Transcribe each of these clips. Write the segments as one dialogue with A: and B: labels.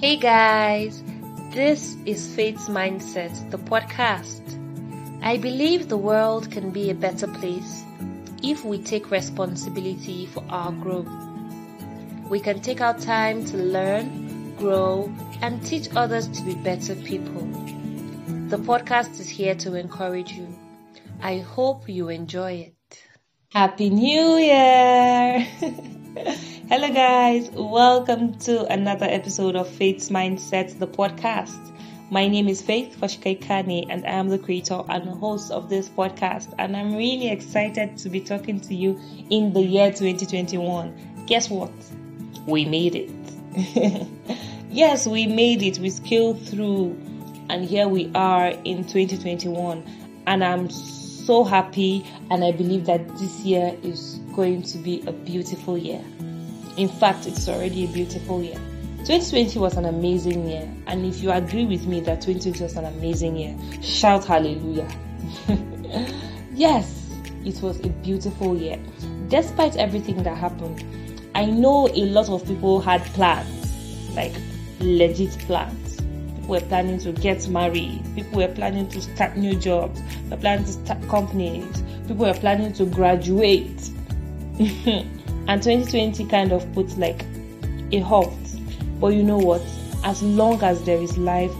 A: Hey guys, this is Faith's Mindset, the podcast. I believe the world can be a better place if we take responsibility for our growth. We can take our time to learn, grow, and teach others to be better people. The podcast is here to encourage you. I hope you enjoy it. Happy New Year! Hello, guys. Welcome to another episode of Faith's Mindset, the podcast. My name is Faith Fashikaikani, and I am the creator and host of this podcast. And I'm really excited to be talking to you in the year 2021. Guess what? We made it. yes, we made it. We scaled through, and here we are in 2021. And I'm happy, and I believe that this year is going to be a beautiful year. In fact, it's already a beautiful year. 2020 was an amazing year, and if you agree with me that 2020 was an amazing year, shout hallelujah. yes, it was a beautiful year. Despite everything that happened, I know a lot of people had plans, like legit plans. Were planning to get married, people were planning to start new jobs, were planning to start companies, people were planning to graduate. and 2020 kind of puts like a halt. But you know what? As long as there is life,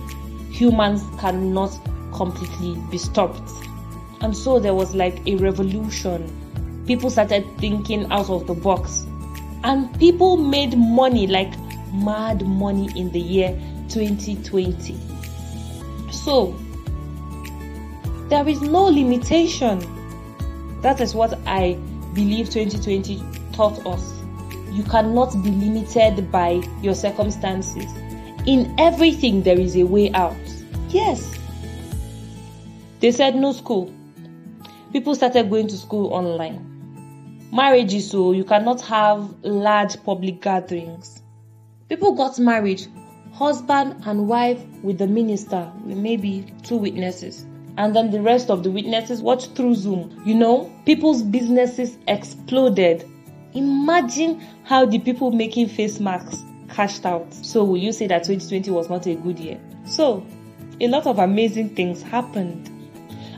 A: humans cannot completely be stopped. And so there was like a revolution. People started thinking out of the box. And people made money, like mad money in the year 2020. So, there is no limitation. That is what I believe 2020 taught us. You cannot be limited by your circumstances. In everything, there is a way out. Yes. They said no school. People started going to school online. Marriages, so you cannot have large public gatherings. People got married, husband and wife with the minister, maybe two witnesses and then the rest of the witnesses watch through Zoom. You know, people's businesses exploded. Imagine how the people making face masks cashed out. So, will you say that 2020 was not a good year? So, a lot of amazing things happened,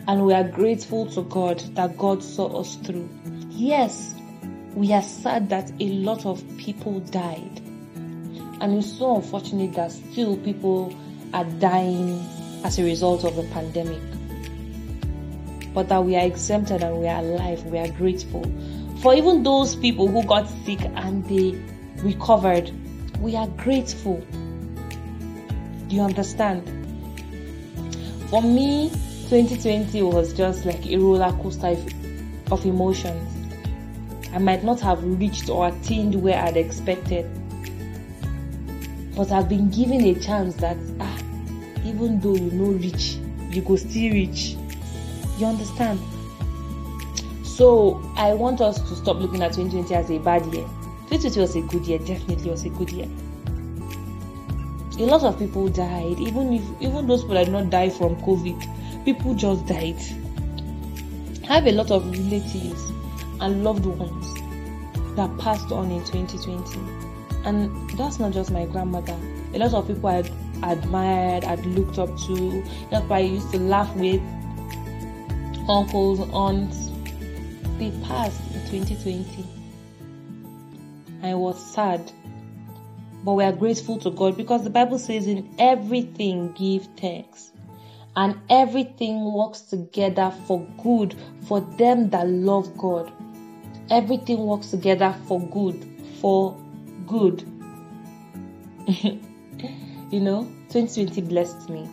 A: and we are grateful to God that God saw us through. Yes, we are sad that a lot of people died, and it's so unfortunate that still people are dying as a result of the pandemic but that we are exempted and we are alive. We are grateful. For even those people who got sick and they recovered, we are grateful. Do you understand? For me, 2020 was just like a roller coaster of emotions. I might not have reached or attained where I'd expected, but I've been given a chance that ah, even though you know rich, you go still rich. You understand? So I want us to stop looking at 2020 as a bad year. 2020 was a good year, definitely was a good year. A lot of people died, even if even those people that did not die from COVID, people just died. I have a lot of relatives and loved ones that passed on in 2020. And that's not just my grandmother. A lot of people I admired, I'd looked up to, that's why I used to laugh with, uncles, aunts, they passed in 2020. I was sad. But we are grateful to God because the Bible says, in everything give thanks. And everything works together for good for them that love God. Everything works together for good. For good. you know, 2020 blessed me.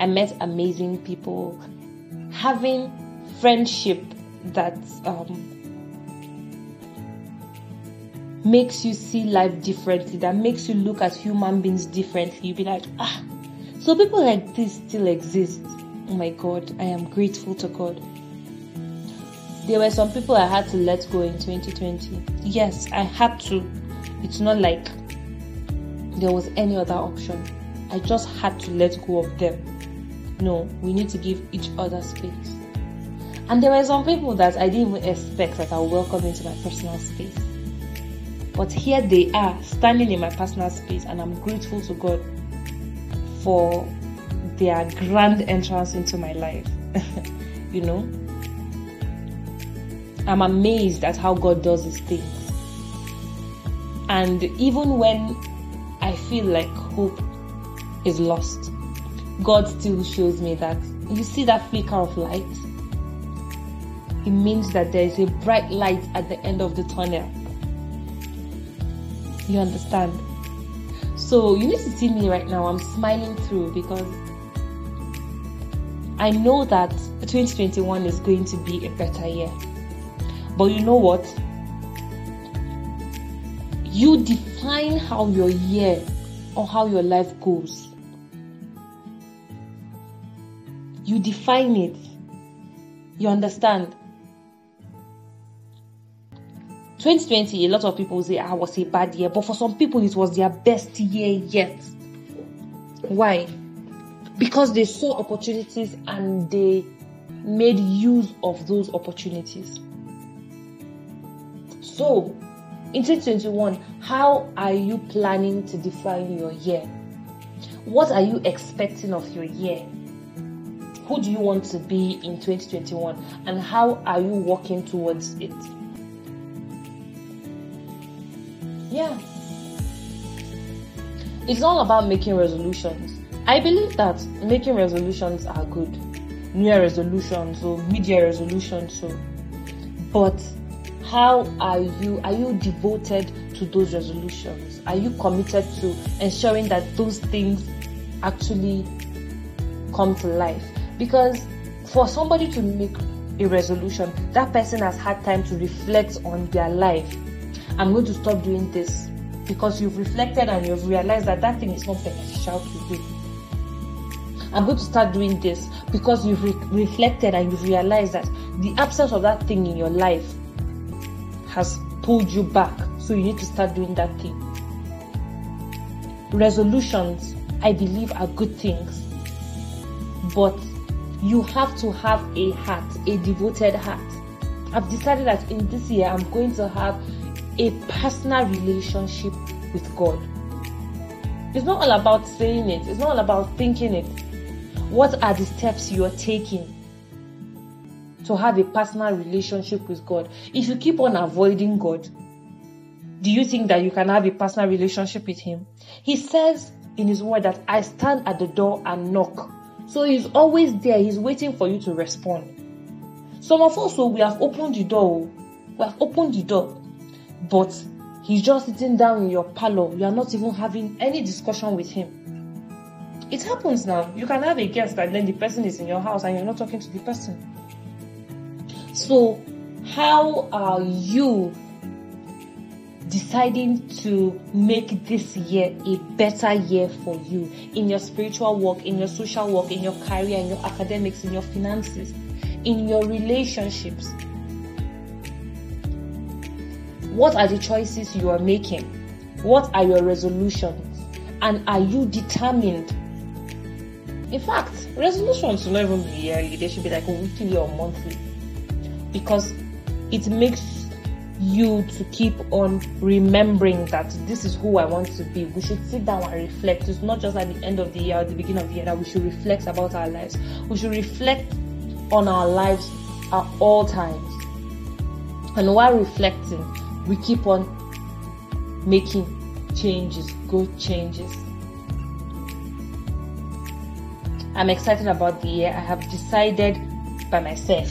A: I met amazing people having friendship that um, makes you see life differently, that makes you look at human beings differently. You'll be like, ah, so people like this still exist. Oh my God, I am grateful to God. There were some people I had to let go in 2020. Yes, I had to. It's not like there was any other option. I just had to let go of them. No, we need to give each other space. And there were some people that I didn't even expect that I would welcome into my personal space. But here they are standing in my personal space, and I'm grateful to God for their grand entrance into my life. you know, I'm amazed at how God does his things. And even when I feel like hope is lost, God still shows me that you see that flicker of light? It means that there is a bright light at the end of the tunnel. You understand? So you need to see me right now. I'm smiling through because I know that 2021 is going to be a better year. But you know what? You define how your year or how your life goes. You define it. You understand? 2020, a lot of people say, I ah, was a bad year, but for some people, it was their best year yet. Why? Because they saw opportunities and they made use of those opportunities. So, in 2021, how are you planning to define your year? What are you expecting of your year? Who do you want to be in 2021 and how are you working towards it? Yeah. It's all about making resolutions. I believe that making resolutions are good. New Year resolutions or mid year resolutions. So, but how are you? Are you devoted to those resolutions? Are you committed to ensuring that those things actually come to life? Because for somebody to make a resolution, that person has had time to reflect on their life. I'm going to stop doing this because you've reflected and you've realized that that thing is not beneficial to you. I'm going to start doing this because you've re- reflected and you've realized that the absence of that thing in your life has pulled you back. So you need to start doing that thing. Resolutions, I believe, are good things. But you have to have a heart, a devoted heart. I've decided that in this year I'm going to have a personal relationship with God. It's not all about saying it, it's not all about thinking it. What are the steps you are taking to have a personal relationship with God? If you keep on avoiding God, do you think that you can have a personal relationship with Him? He says in His word that I stand at the door and knock. So he's always there, he's waiting for you to respond. Some of us, so we have opened the door, oh. we have opened the door, but he's just sitting down in your parlor. You are not even having any discussion with him. It happens now. You can have a guest and then the person is in your house and you're not talking to the person. So, how are you deciding to make this year a better year for you in your spiritual work, in your social work, in your career, in your academics, in your finances, in your relationships. What are the choices you are making? What are your resolutions? And are you determined? In fact, resolutions should not even be yearly, they should be like weekly or monthly. Because it makes you to keep on remembering that this is who I want to be. We should sit down and reflect. It's not just at the end of the year or the beginning of the year that we should reflect about our lives. We should reflect on our lives at all times. And while reflecting, we keep on making changes, good changes. I'm excited about the year. I have decided by myself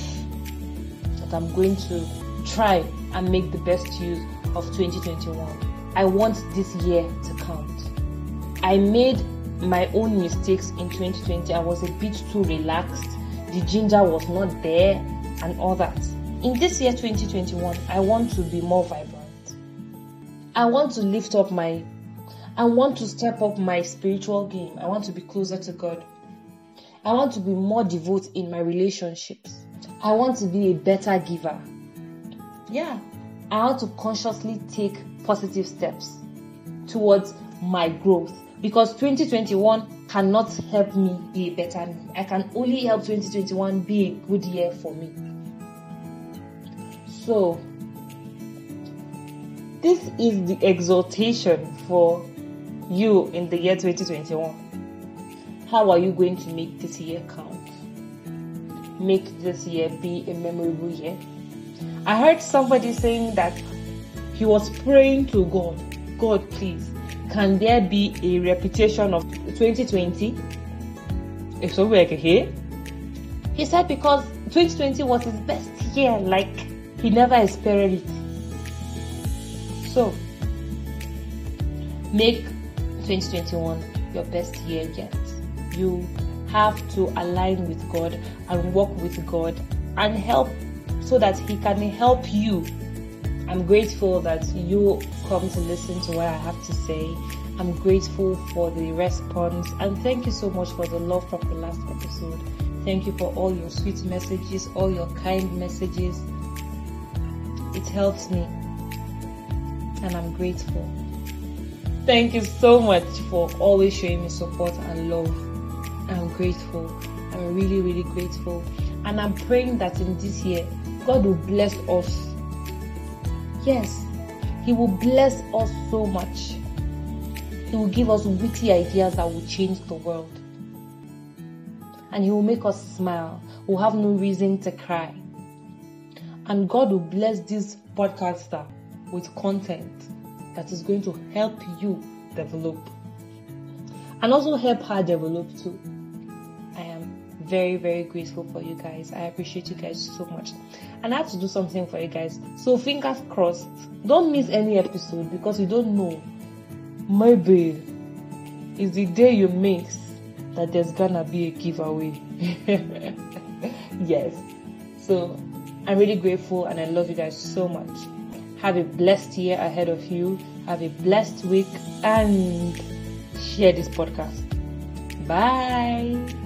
A: I'm going to try and make the best use of 2021. I want this year to count. I made my own mistakes in 2020. I was a bit too relaxed. The ginger was not there and all that. In this year 2021, I want to be more vibrant. I want to lift up my I want to step up my spiritual game. I want to be closer to God. I want to be more devoted in my relationships. I want to be a better giver. Yeah, I want to consciously take positive steps towards my growth because 2021 cannot help me be a better me. I can only help 2021 be a good year for me. So, this is the exhortation for you in the year 2021. How are you going to make this year count? Make this year be a memorable year. I heard somebody saying that he was praying to God, God, please, can there be a repetition of 2020? If so, we're here. He said because 2020 was his best year, like he never experienced it. So, make 2021 your best year yet. You have to align with God and work with God and help so that He can help you. I'm grateful that you come to listen to what I have to say. I'm grateful for the response and thank you so much for the love from the last episode. Thank you for all your sweet messages, all your kind messages. It helps me and I'm grateful. Thank you so much for always showing me support and love. I'm grateful. I'm really, really grateful. And I'm praying that in this year, God will bless us. Yes, He will bless us so much. He will give us witty ideas that will change the world. And He will make us smile. We'll have no reason to cry. And God will bless this podcaster with content that is going to help you develop and also help her develop too. I am very, very grateful for you guys. I appreciate you guys so much. And I have to do something for you guys. So, fingers crossed, don't miss any episode because you don't know. Maybe it's the day you miss that there's gonna be a giveaway. yes. So, I'm really grateful and I love you guys so much. Have a blessed year ahead of you. Have a blessed week and share this podcast. Bye.